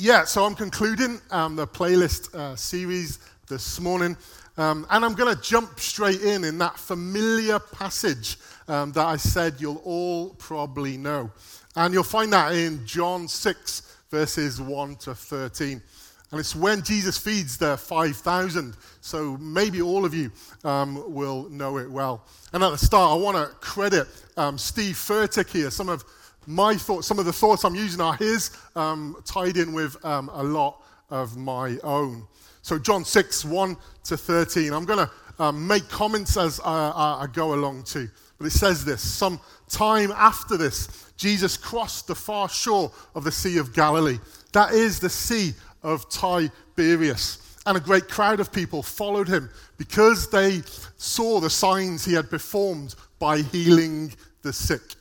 yeah, so I'm concluding um, the playlist uh, series this morning, um, and I'm going to jump straight in in that familiar passage um, that I said you'll all probably know. And you'll find that in John 6, verses 1 to 13. And it's when Jesus feeds the 5,000. So maybe all of you um, will know it well. And at the start, I want to credit um, Steve Furtick here. Some of my thoughts, some of the thoughts I'm using are his, um, tied in with um, a lot of my own. So, John 6, 1 to 13. I'm going to um, make comments as I, I go along too. But it says this Some time after this, Jesus crossed the far shore of the Sea of Galilee. That is the Sea of Tiberias. And a great crowd of people followed him because they saw the signs he had performed by healing the sick.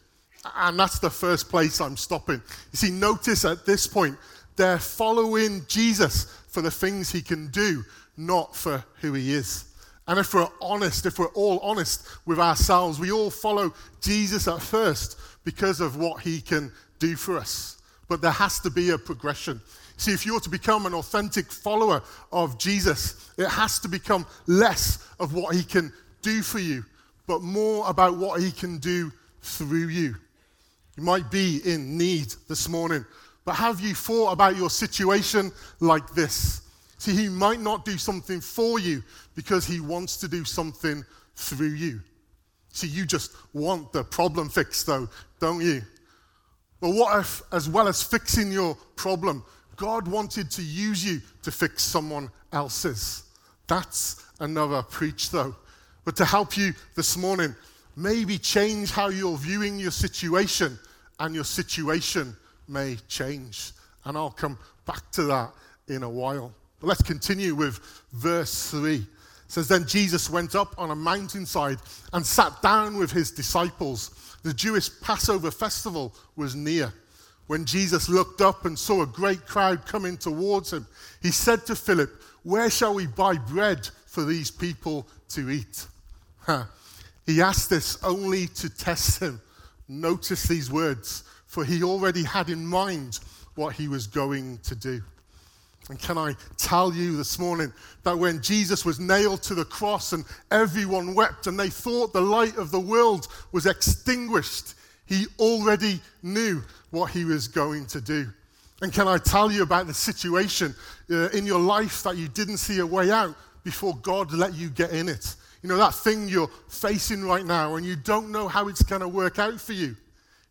And that's the first place I'm stopping. You see, notice at this point, they're following Jesus for the things he can do, not for who he is. And if we're honest, if we're all honest with ourselves, we all follow Jesus at first because of what he can do for us. But there has to be a progression. See, if you're to become an authentic follower of Jesus, it has to become less of what he can do for you, but more about what he can do through you. You might be in need this morning, but have you thought about your situation like this? See, he might not do something for you because he wants to do something through you. See, you just want the problem fixed, though, don't you? But what if, as well as fixing your problem, God wanted to use you to fix someone else's? That's another preach, though. But to help you this morning, maybe change how you're viewing your situation and your situation may change. And I'll come back to that in a while. But let's continue with verse 3. It says, Then Jesus went up on a mountainside and sat down with his disciples. The Jewish Passover festival was near. When Jesus looked up and saw a great crowd coming towards him, he said to Philip, Where shall we buy bread for these people to eat? Huh. He asked this only to test him Notice these words, for he already had in mind what he was going to do. And can I tell you this morning that when Jesus was nailed to the cross and everyone wept and they thought the light of the world was extinguished, he already knew what he was going to do. And can I tell you about the situation uh, in your life that you didn't see a way out before God let you get in it? You know, that thing you're facing right now and you don't know how it's going to work out for you.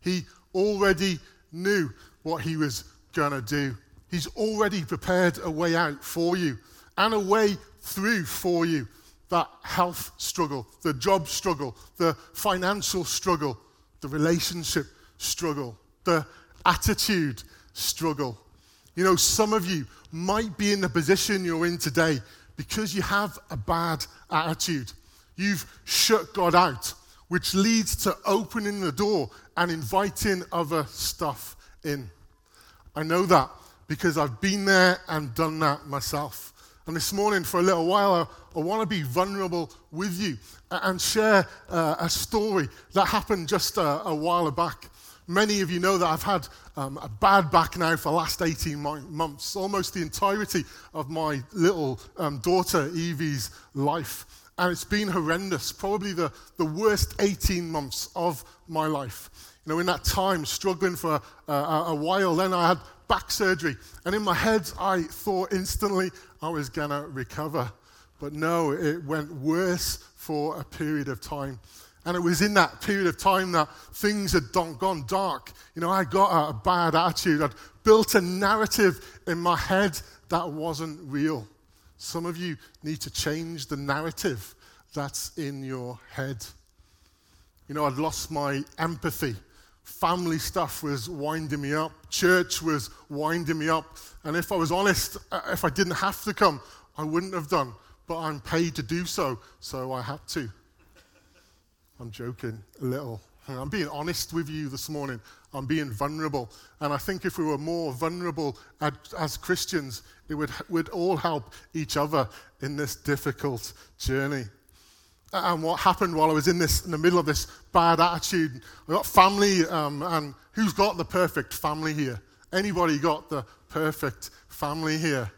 He already knew what he was going to do. He's already prepared a way out for you and a way through for you. That health struggle, the job struggle, the financial struggle, the relationship struggle, the attitude struggle. You know, some of you might be in the position you're in today because you have a bad attitude. You've shut God out, which leads to opening the door and inviting other stuff in. I know that because I've been there and done that myself. And this morning, for a little while, I, I want to be vulnerable with you and share uh, a story that happened just a, a, while back. Many of you know that I've had um, a bad back now for the last 18 months, almost the entirety of my little um, daughter Evie's life and it's been horrendous, probably the, the worst 18 months of my life. You know, in that time, struggling for a, a, a while, then I had back surgery, and in my head, I thought instantly I was going to recover. But no, it went worse for a period of time. And it was in that period of time that things had gone dark. You know, I got a bad attitude. I'd built a narrative in my head that wasn't real. Some of you need to change the narrative that's in your head. You know, I'd lost my empathy. Family stuff was winding me up. Church was winding me up. And if I was honest, uh, if I didn't have to come, I wouldn't have done. But I'm paid to do so, so I had to. I'm joking a little. I'm being honest with you this morning. I'm being vulnerable. And I think if we were more vulnerable as Christians, it would, would all help each other in this difficult journey. And what happened while I was in this, in the middle of this bad attitude, I got family, um, and who's got the perfect family here? Anybody got the perfect family here?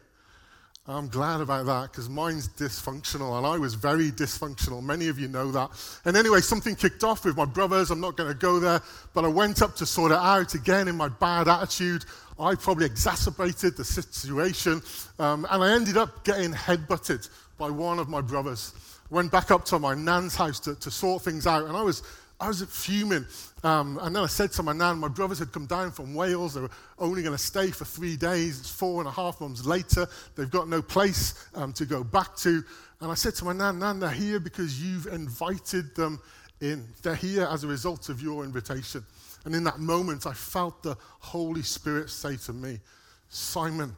I'm glad about that because mine's dysfunctional and I was very dysfunctional. Many of you know that. And anyway, something kicked off with my brothers. I'm not going to go there, but I went up to sort it out again in my bad attitude. I probably exacerbated the situation um, and I ended up getting headbutted by one of my brothers. Went back up to my nan's house to, to sort things out and I was I was fuming. Um, and then I said to my nan, my brothers had come down from Wales. They were only going to stay for three days. It's four and a half months later. They've got no place um, to go back to. And I said to my nan, Nan, they're here because you've invited them in. They're here as a result of your invitation. And in that moment, I felt the Holy Spirit say to me, Simon,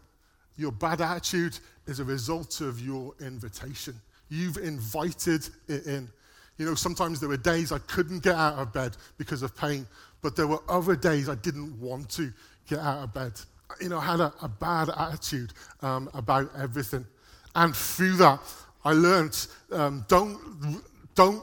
your bad attitude is a result of your invitation. You've invited it in. You know, sometimes there were days I couldn't get out of bed because of pain, but there were other days I didn't want to get out of bed. You know, I had a, a bad attitude um, about everything. And through that, I learned um, don't, don't,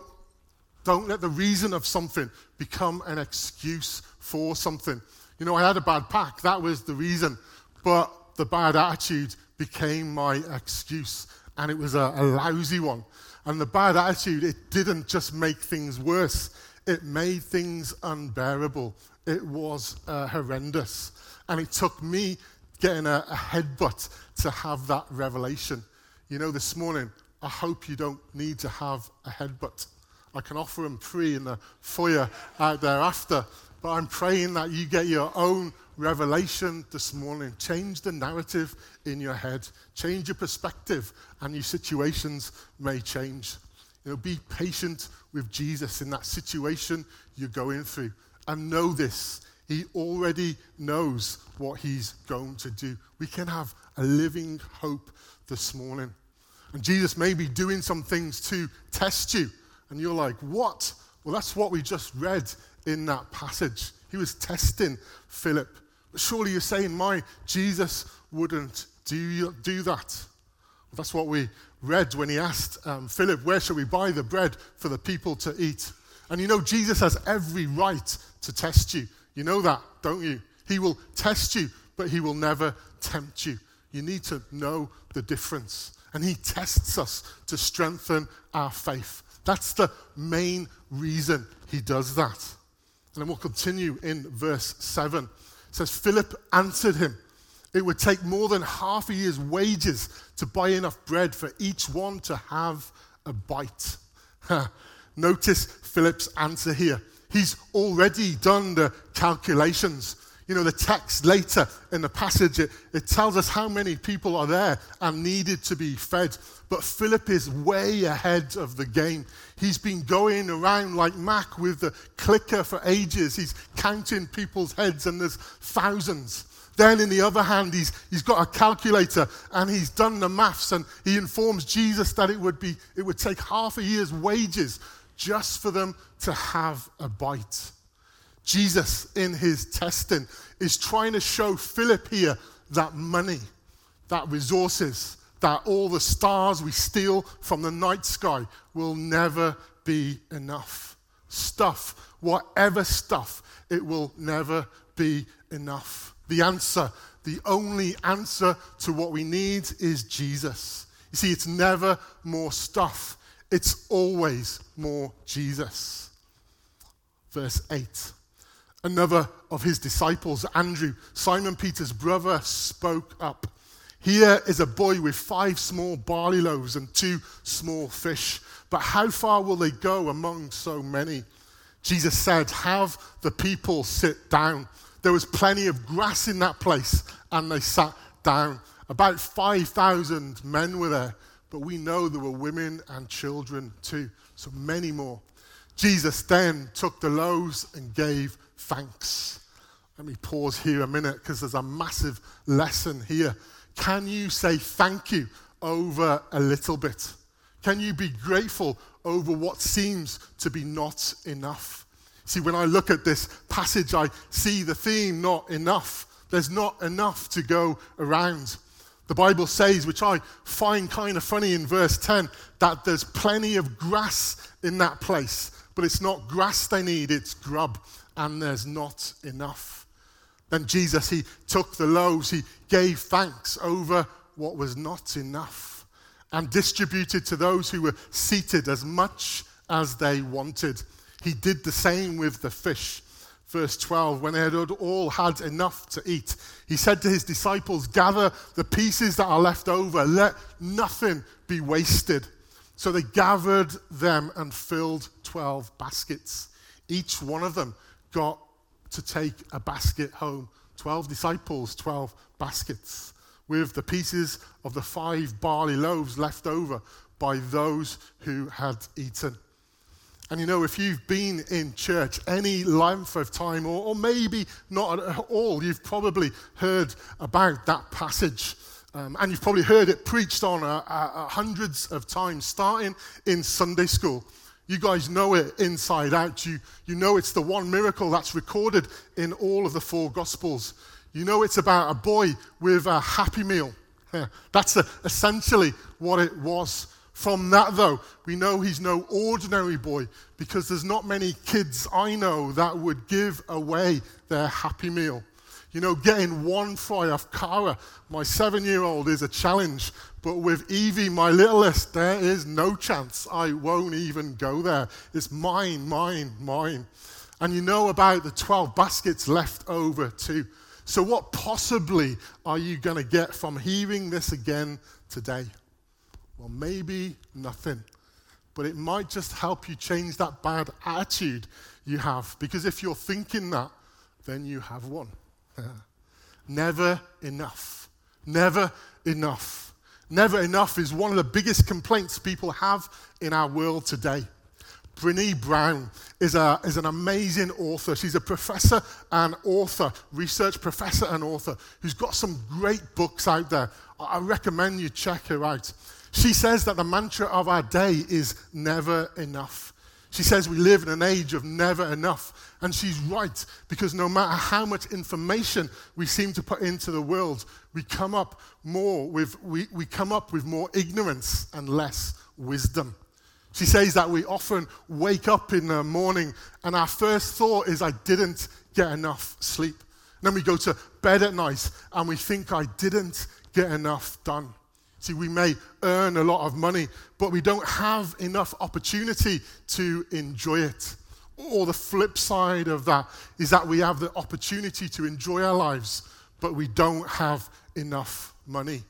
don't let the reason of something become an excuse for something. You know, I had a bad pack, that was the reason. But the bad attitude became my excuse, and it was a, a lousy one. And the bad attitude, it didn't just make things worse, it made things unbearable. It was uh, horrendous. And it took me getting a, a headbutt to have that revelation. You know, this morning, I hope you don't need to have a headbutt. I can offer them free in the foyer out there after, but I'm praying that you get your own revelation this morning. Change the narrative in your head, change your perspective, and your situations may change. You know, be patient with Jesus in that situation you're going through. And know this, He already knows what He's going to do. We can have a living hope this morning. And Jesus may be doing some things to test you. And you're like, what? Well, that's what we just read in that passage. He was testing Philip. Surely you're saying, my Jesus wouldn't do, do that. That's what we read when he asked um, Philip, Where shall we buy the bread for the people to eat? And you know, Jesus has every right to test you. You know that, don't you? He will test you, but he will never tempt you. You need to know the difference. And he tests us to strengthen our faith. That's the main reason he does that. And then we'll continue in verse 7. It says, Philip answered him, It would take more than half a year's wages to buy enough bread for each one to have a bite. Notice Philip's answer here. He's already done the calculations. You know, the text later in the passage, it, it, tells us how many people are there and needed to be fed. But Philip is way ahead of the game. He's been going around like Mac with the clicker for ages. He's counting people's heads, and there's thousands. Then, in the other hand, he's, he's got a calculator and he's done the maths, and he informs Jesus that it would, be, it would take half a year's wages just for them to have a bite. Jesus, in his testing, is trying to show Philip here that money, that resources, that all the stars we steal from the night sky will never be enough. Stuff, whatever stuff, it will never be enough. The answer, the only answer to what we need is Jesus. You see, it's never more stuff, it's always more Jesus. Verse 8. Another of his disciples, Andrew, Simon Peter's brother, spoke up. Here is a boy with five small barley loaves and two small fish. But how far will they go among so many? Jesus said, Have the people sit down. There was plenty of grass in that place, and they sat down. About 5,000 men were there, but we know there were women and children too, so many more. Jesus then took the loaves and gave thanks. Let me pause here a minute because there's a massive lesson here. Can you say thank you over a little bit? Can you be grateful over what seems to be not enough? See, when I look at this passage, I see the theme not enough. There's not enough to go around. The Bible says, which I find kind of funny in verse 10, that there's plenty of grass in that place, but it's not grass they need, it's grub and there's not enough. Then Jesus, he took the loaves, he gave thanks over what was not enough, and distributed to those who were seated as much as they wanted. He did the same with the fish. Verse 12, when they had all had enough to eat, he said to his disciples, Gather the pieces that are left over, let nothing be wasted. So they gathered them and filled 12 baskets. Each one of them got to take a basket home. 12 disciples, 12 baskets, with the pieces of the five barley loaves left over by those who had eaten. And you know, if you've been in church any length of time, or, or maybe not at all, you've probably heard about that passage. Um, and you've probably heard it preached on uh, uh, hundreds of times, starting in Sunday school. You guys know it inside out. You, you know it's the one miracle that's recorded in all of the four Gospels. You know it's about a boy with a happy meal. That's a, essentially what it was. From that, though, we know he's no ordinary boy because there's not many kids I know that would give away their happy meal. You know, getting one fry off Cara, my seven year old, is a challenge. But with Evie, my littlest, there is no chance. I won't even go there. It's mine, mine, mine. And you know about the 12 baskets left over too. So, what possibly are you going to get from hearing this again today? Well, maybe nothing. But it might just help you change that bad attitude you have. Because if you're thinking that, then you have one. Never enough. Never enough. Never enough is one of the biggest complaints people have in our world today. Brene Brown is, a, is an amazing author. She's a professor and author, research professor and author, who's got some great books out there. I recommend you check her out. She says that the mantra of our day is never enough. She says we live in an age of never enough. And she's right, because no matter how much information we seem to put into the world, we come up more with, we, we come up with more ignorance and less wisdom. She says that we often wake up in the morning and our first thought is, I didn't get enough sleep. And then we go to bed at night and we think, I didn't get enough done. See, we may earn a lot of money, but we don't have enough opportunity to enjoy it. Or the flip side of that is that we have the opportunity to enjoy our lives, but we don't have enough money.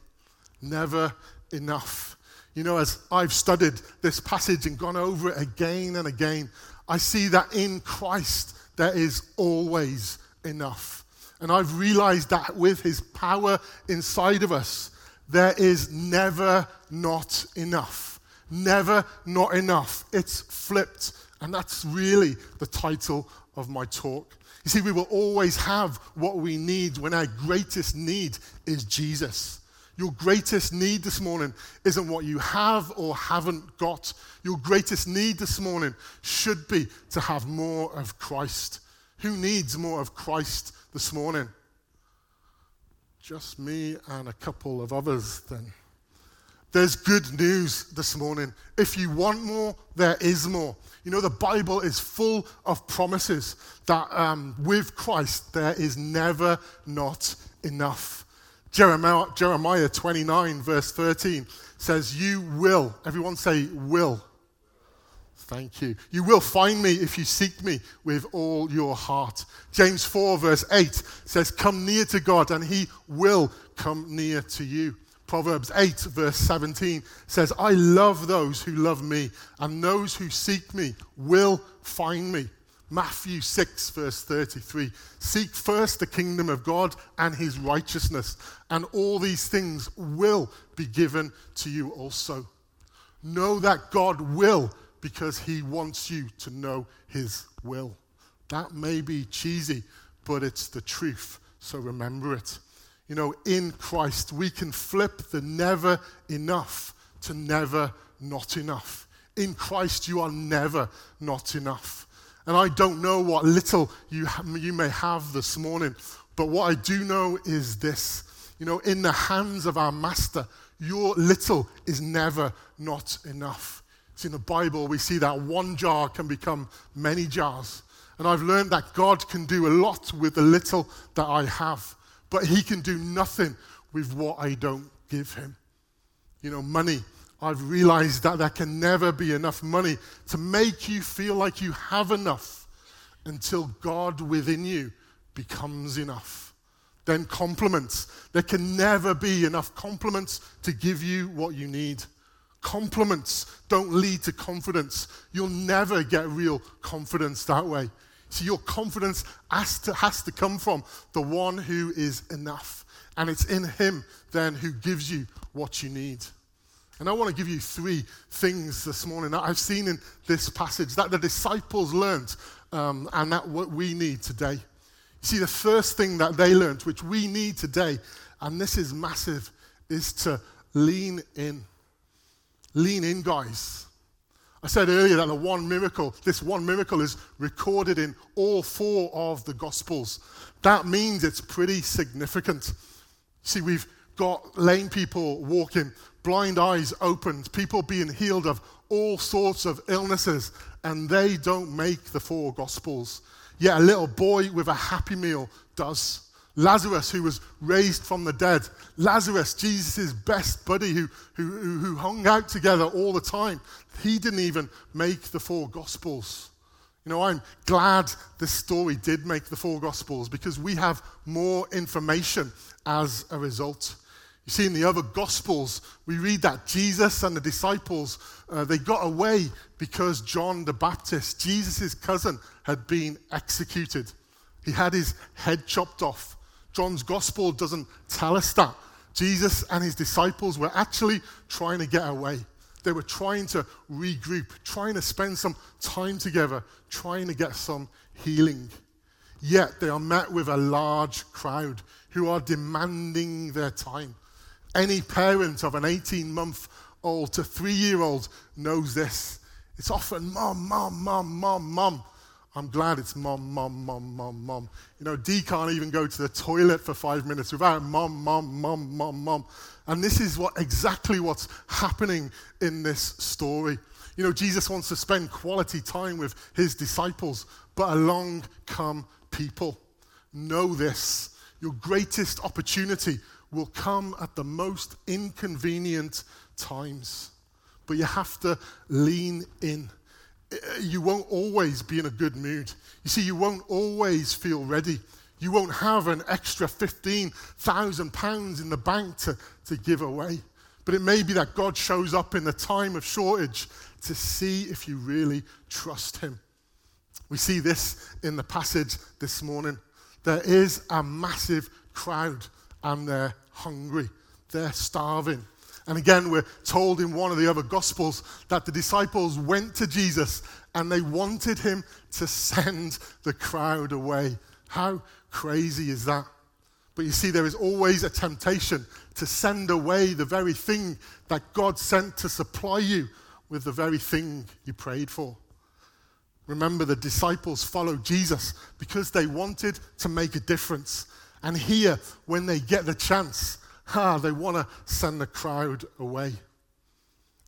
Never enough. You know, as I've studied this passage and gone over it again and again, I see that in Christ there is always enough. And I've realized that with his power inside of us, there is never not enough. Never not enough. It's flipped. And that's really the title of my talk. You see, we will always have what we need when our greatest need is Jesus. Your greatest need this morning isn't what you have or haven't got. Your greatest need this morning should be to have more of Christ. Who needs more of Christ this morning? Just me and a couple of others, then. There's good news this morning. If you want more, there is more. You know, the Bible is full of promises that um, with Christ there is never not enough. Jeremiah, Jeremiah 29, verse 13 says, You will, everyone say, will. Thank you. You will find me if you seek me with all your heart. James 4, verse 8 says, Come near to God, and he will come near to you. Proverbs 8, verse 17 says, I love those who love me, and those who seek me will find me. Matthew 6, verse 33 Seek first the kingdom of God and his righteousness, and all these things will be given to you also. Know that God will because he wants you to know his will. That may be cheesy, but it's the truth, so remember it. You know, in Christ, we can flip the never enough to never not enough. In Christ, you are never not enough. And I don't know what little you, ha- you may have this morning, but what I do know is this. You know, in the hands of our Master, your little is never not enough. See, in the Bible, we see that one jar can become many jars. And I've learned that God can do a lot with the little that I have, but He can do nothing with what I don't give Him. You know, money. I've realized that there can never be enough money to make you feel like you have enough until God within you becomes enough. Then compliments. There can never be enough compliments to give you what you need. Compliments don't lead to confidence. You'll never get real confidence that way. So your confidence has to, has to come from the one who is enough. And it's in him then who gives you what you need. And I want to give you three things this morning that I've seen in this passage that the disciples learned um, and that what we need today. You see, the first thing that they learned, which we need today, and this is massive, is to lean in. Lean in, guys. I said earlier that the one miracle, this one miracle is recorded in all four of the Gospels. That means it's pretty significant. See, we've got lame people walking, blind eyes opened, people being healed of all sorts of illnesses, and they don't make the four Gospels. Yet a little boy with a happy meal does. Lazarus, who was raised from the dead. Lazarus, Jesus' best buddy, who, who, who hung out together all the time. He didn't even make the four Gospels. You know, I'm glad this story did make the four Gospels because we have more information as a result. You see, in the other Gospels, we read that Jesus and the disciples, uh, they got away because John the Baptist, Jesus' cousin, had been executed. He had his head chopped off. John's gospel doesn't tell us that. Jesus and his disciples were actually trying to get away. They were trying to regroup, trying to spend some time together, trying to get some healing. Yet they are met with a large crowd who are demanding their time. Any parent of an 18 month old to three year old knows this. It's often mom, mom, mom, mom, mom. I'm glad it's mom, mom, mom, mom, mom. You know, Dee can't even go to the toilet for five minutes without mom, mom, mom, mom, mom. And this is what exactly what's happening in this story. You know, Jesus wants to spend quality time with his disciples, but along come people. Know this your greatest opportunity will come at the most inconvenient times, but you have to lean in you won't always be in a good mood. You see, you won't always feel ready. You won't have an extra £15,000 in the bank to, to give away. But it may be that God shows up in the time of shortage to see if you really trust Him. We see this in the passage this morning. There is a massive crowd and they're hungry, they're starving. And again, we're told in one of the other Gospels that the disciples went to Jesus and they wanted him to send the crowd away. How crazy is that? But you see, there is always a temptation to send away the very thing that God sent to supply you with the very thing you prayed for. Remember, the disciples followed Jesus because they wanted to make a difference. And here, when they get the chance, they want to send the crowd away.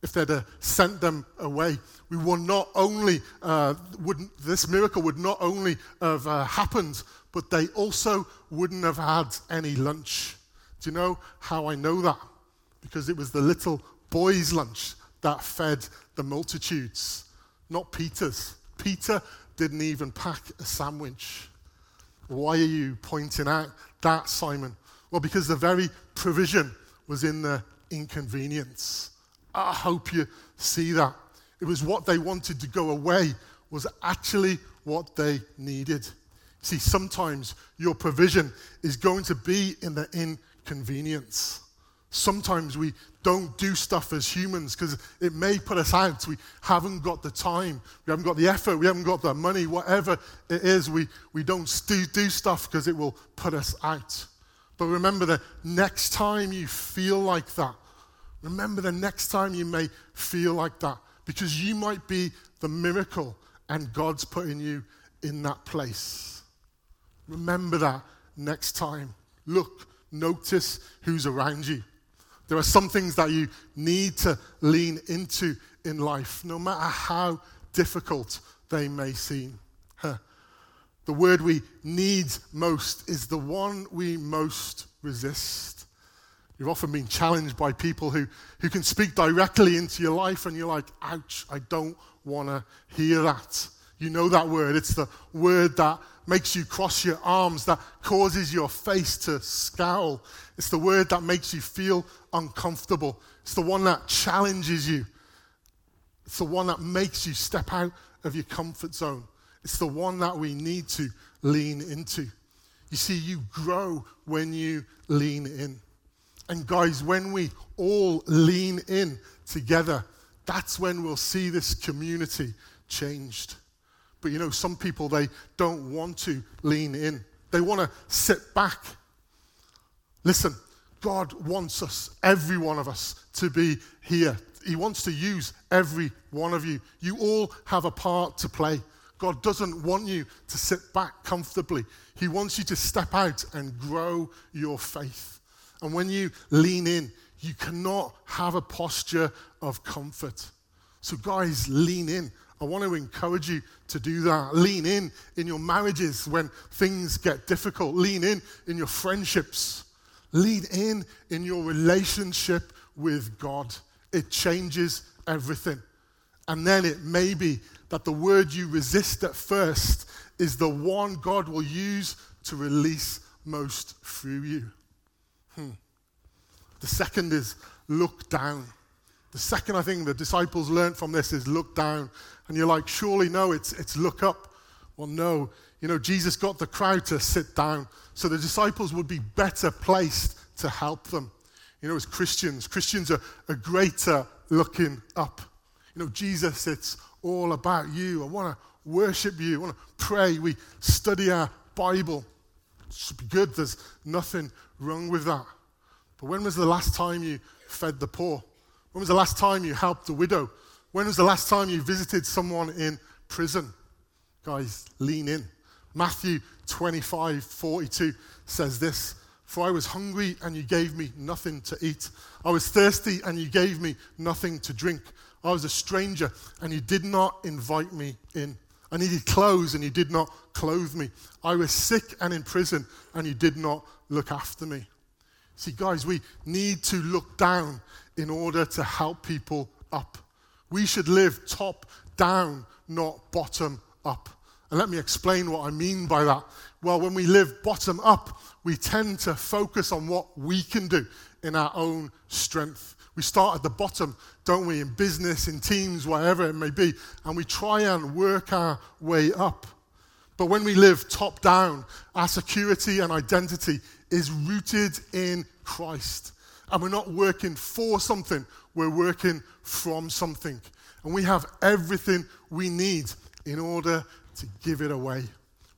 If they'd have sent them away, we would not only, uh, would, this miracle would not only have uh, happened, but they also wouldn't have had any lunch. Do you know how I know that? Because it was the little boy's lunch that fed the multitudes, not Peter's. Peter didn't even pack a sandwich. Why are you pointing out that, Simon? Well, because the very provision was in the inconvenience. I hope you see that. It was what they wanted to go away, was actually what they needed. See, sometimes your provision is going to be in the inconvenience. Sometimes we don't do stuff as humans because it may put us out. We haven't got the time, we haven't got the effort, we haven't got the money, whatever it is, we, we don't do, do stuff because it will put us out. But remember the next time you feel like that, remember the next time you may feel like that, because you might be the miracle and God's putting you in that place. Remember that next time. Look, notice who's around you. There are some things that you need to lean into in life, no matter how difficult they may seem. The word we need most is the one we most resist. You've often been challenged by people who, who can speak directly into your life, and you're like, ouch, I don't want to hear that. You know that word. It's the word that makes you cross your arms, that causes your face to scowl. It's the word that makes you feel uncomfortable. It's the one that challenges you. It's the one that makes you step out of your comfort zone. It's the one that we need to lean into. You see, you grow when you lean in. And guys, when we all lean in together, that's when we'll see this community changed. But you know, some people, they don't want to lean in, they want to sit back. Listen, God wants us, every one of us, to be here. He wants to use every one of you. You all have a part to play. God doesn't want you to sit back comfortably. He wants you to step out and grow your faith. And when you lean in, you cannot have a posture of comfort. So, guys, lean in. I want to encourage you to do that. Lean in in your marriages when things get difficult. Lean in in your friendships. Lean in in your relationship with God. It changes everything. And then it may be that the word you resist at first is the one God will use to release most through you. Hmm. The second is look down. The second I think the disciples learned from this is look down. And you're like, surely no, it's, it's look up. Well, no. You know, Jesus got the crowd to sit down so the disciples would be better placed to help them. You know, as Christians, Christians are, are greater looking up. You know, Jesus, it's all about you. I want to worship you. I want to pray. We study our Bible. It's good. There's nothing wrong with that. But when was the last time you fed the poor? When was the last time you helped a widow? When was the last time you visited someone in prison? Guys, lean in. Matthew 25 42 says this For I was hungry and you gave me nothing to eat. I was thirsty and you gave me nothing to drink. I was a stranger and you did not invite me in. I needed clothes and you did not clothe me. I was sick and in prison and you did not look after me. See, guys, we need to look down in order to help people up. We should live top down, not bottom up. And let me explain what I mean by that. Well, when we live bottom up, we tend to focus on what we can do in our own strength. We start at the bottom, don't we, in business, in teams, wherever it may be, and we try and work our way up. But when we live top down, our security and identity is rooted in Christ. And we're not working for something, we're working from something. And we have everything we need in order to give it away.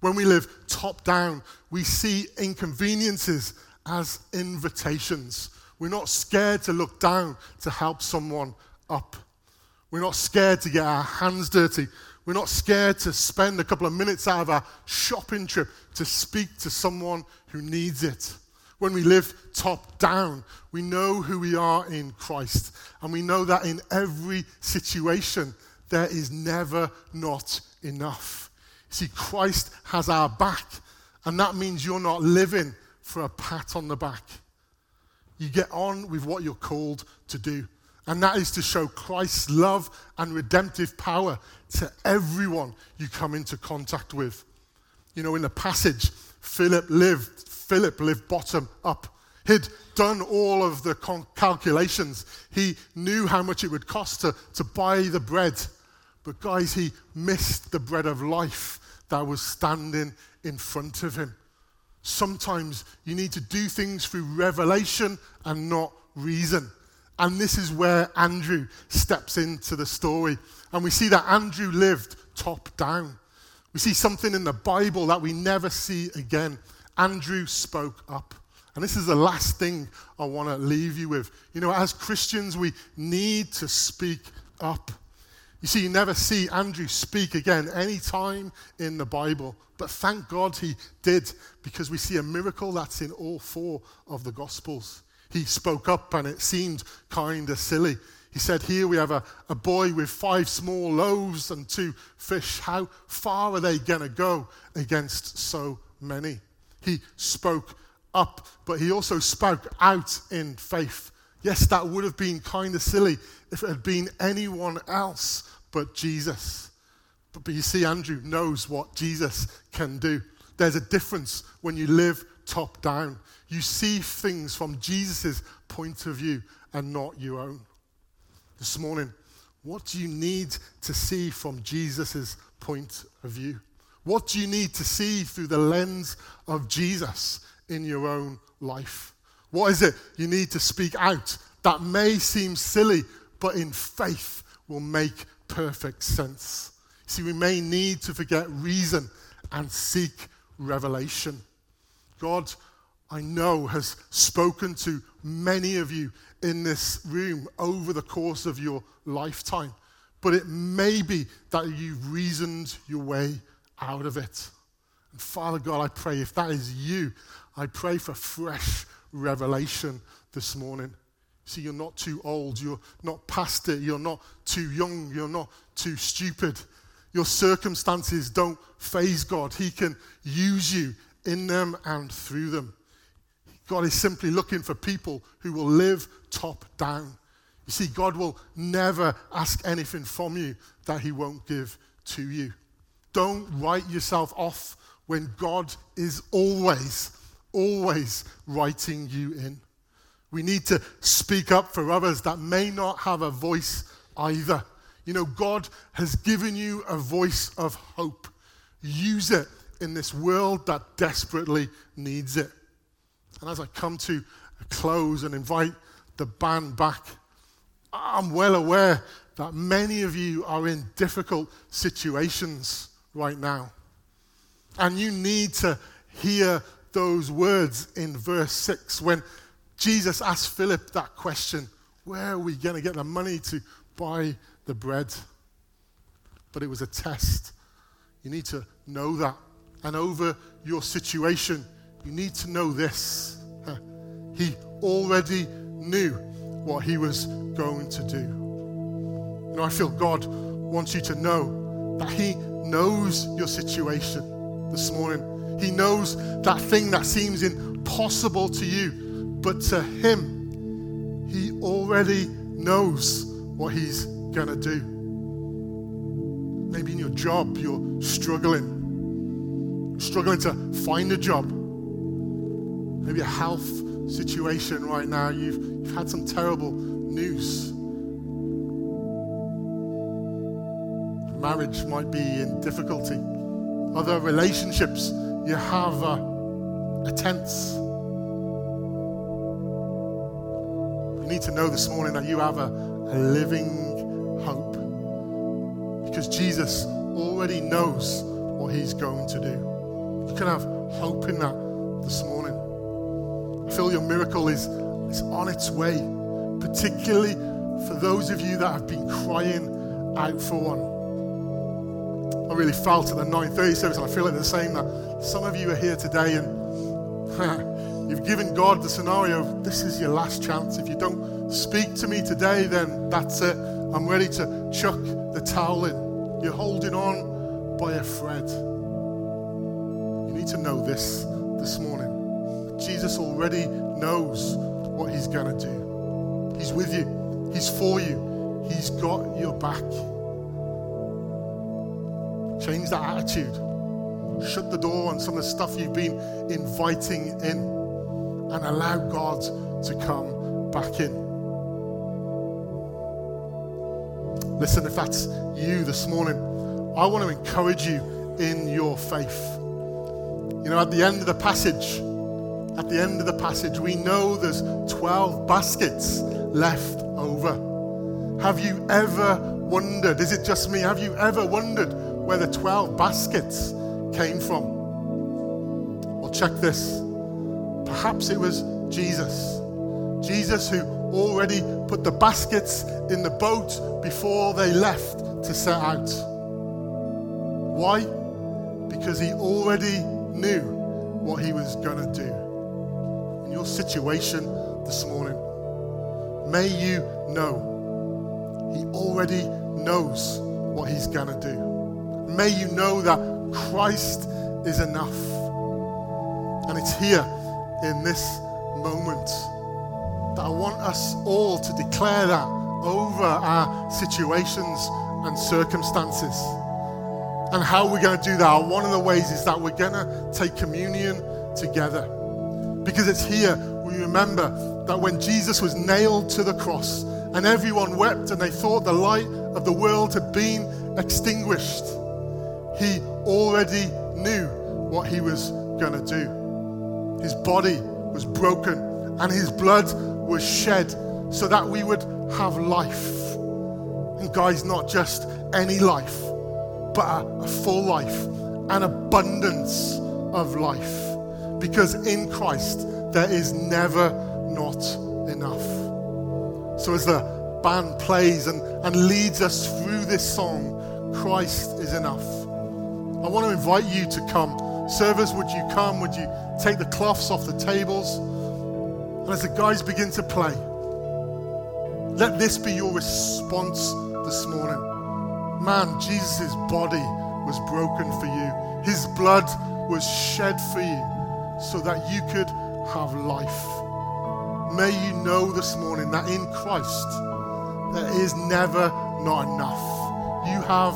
When we live top down, we see inconveniences as invitations. We're not scared to look down to help someone up. We're not scared to get our hands dirty. We're not scared to spend a couple of minutes out of our shopping trip to speak to someone who needs it. When we live top down, we know who we are in Christ. And we know that in every situation, there is never not enough. See, Christ has our back. And that means you're not living for a pat on the back. You get on with what you're called to do. And that is to show Christ's love and redemptive power to everyone you come into contact with. You know, in the passage, Philip lived Philip lived bottom up. He'd done all of the calculations. He knew how much it would cost to, to buy the bread. But, guys, he missed the bread of life that was standing in front of him. Sometimes you need to do things through revelation and not reason. And this is where Andrew steps into the story. And we see that Andrew lived top down. We see something in the Bible that we never see again. Andrew spoke up. And this is the last thing I want to leave you with. You know, as Christians, we need to speak up. You see, you never see Andrew speak again any time in the Bible. But thank God he did, because we see a miracle that's in all four of the Gospels. He spoke up, and it seemed kind of silly. He said, Here we have a, a boy with five small loaves and two fish. How far are they going to go against so many? He spoke up, but he also spoke out in faith. Yes, that would have been kind of silly if it had been anyone else but Jesus. But, but you see, Andrew knows what Jesus can do. There's a difference when you live top down. You see things from Jesus' point of view and not your own. This morning, what do you need to see from Jesus' point of view? What do you need to see through the lens of Jesus in your own life? What is it you need to speak out that may seem silly, but in faith will make perfect sense? See, we may need to forget reason and seek revelation. God, I know, has spoken to many of you in this room over the course of your lifetime, but it may be that you've reasoned your way out of it. And Father God, I pray if that is you, I pray for fresh revelation this morning. See, you're not too old, you're not past it, you're not too young, you're not too stupid. Your circumstances don't faze God. He can use you in them and through them. God is simply looking for people who will live top down. You see, God will never ask anything from you that He won't give to you. Don't write yourself off when God is always, always writing you in. We need to speak up for others that may not have a voice either. You know, God has given you a voice of hope. Use it in this world that desperately needs it. And as I come to a close and invite the band back, I'm well aware that many of you are in difficult situations right now. And you need to hear those words in verse 6 when Jesus asked Philip that question where are we going to get the money to buy the bread. But it was a test. You need to know that. And over your situation, you need to know this. He already knew what he was going to do. You know, I feel God wants you to know that He knows your situation this morning. He knows that thing that seems impossible to you, but to Him, He already knows what He's going to do. Maybe in your job, you're struggling, struggling to find a job. Maybe a health situation right now, you've, you've had some terrible news. Marriage might be in difficulty. Other relationships you have a, a tense. You need to know this morning that you have a, a living hope. Because Jesus already knows what he's going to do. You can have hope in that this morning. I feel your miracle is, is on its way, particularly for those of you that have been crying out for one. I really felt at the 9:30 service, and I feel it the same that some of you are here today and you've given God the scenario of this is your last chance. If you don't speak to me today, then that's it. I'm ready to chuck the towel in. You're holding on by a thread. You need to know this this morning. Jesus already knows what he's going to do. He's with you, he's for you, he's got your back. Change that attitude. Shut the door on some of the stuff you've been inviting in and allow God to come back in. Listen, if that's you this morning, I want to encourage you in your faith. You know, at the end of the passage, at the end of the passage, we know there's 12 baskets left over. Have you ever wondered, is it just me? Have you ever wondered where the 12 baskets came from? Well, check this. Perhaps it was Jesus. Jesus who already put the baskets in the boat before they left to set out. Why? Because he already knew what he was going to do. In your situation this morning, may you know He already knows what He's going to do. May you know that Christ is enough. And it's here in this moment that I want us all to declare that over our situations and circumstances. And how we're going to do that, one of the ways is that we're going to take communion together. Because it's here we remember that when Jesus was nailed to the cross and everyone wept and they thought the light of the world had been extinguished, he already knew what he was going to do. His body was broken and his blood was shed so that we would have life. And, guys, not just any life, but a, a full life, an abundance of life. Because in Christ, there is never not enough. So, as the band plays and, and leads us through this song, Christ is enough. I want to invite you to come. Servers, would you come? Would you take the cloths off the tables? And as the guys begin to play, let this be your response this morning. Man, Jesus' body was broken for you, his blood was shed for you so that you could have life. May you know this morning that in Christ there is never not enough. You have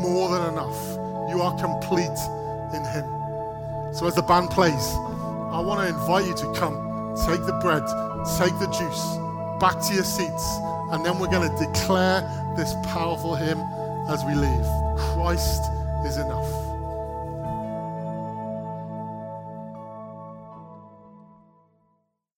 more than enough. You are complete in Him. So as the band plays, I want to invite you to come, take the bread, take the juice back to your seats, and then we're going to declare this powerful hymn as we leave. Christ is enough.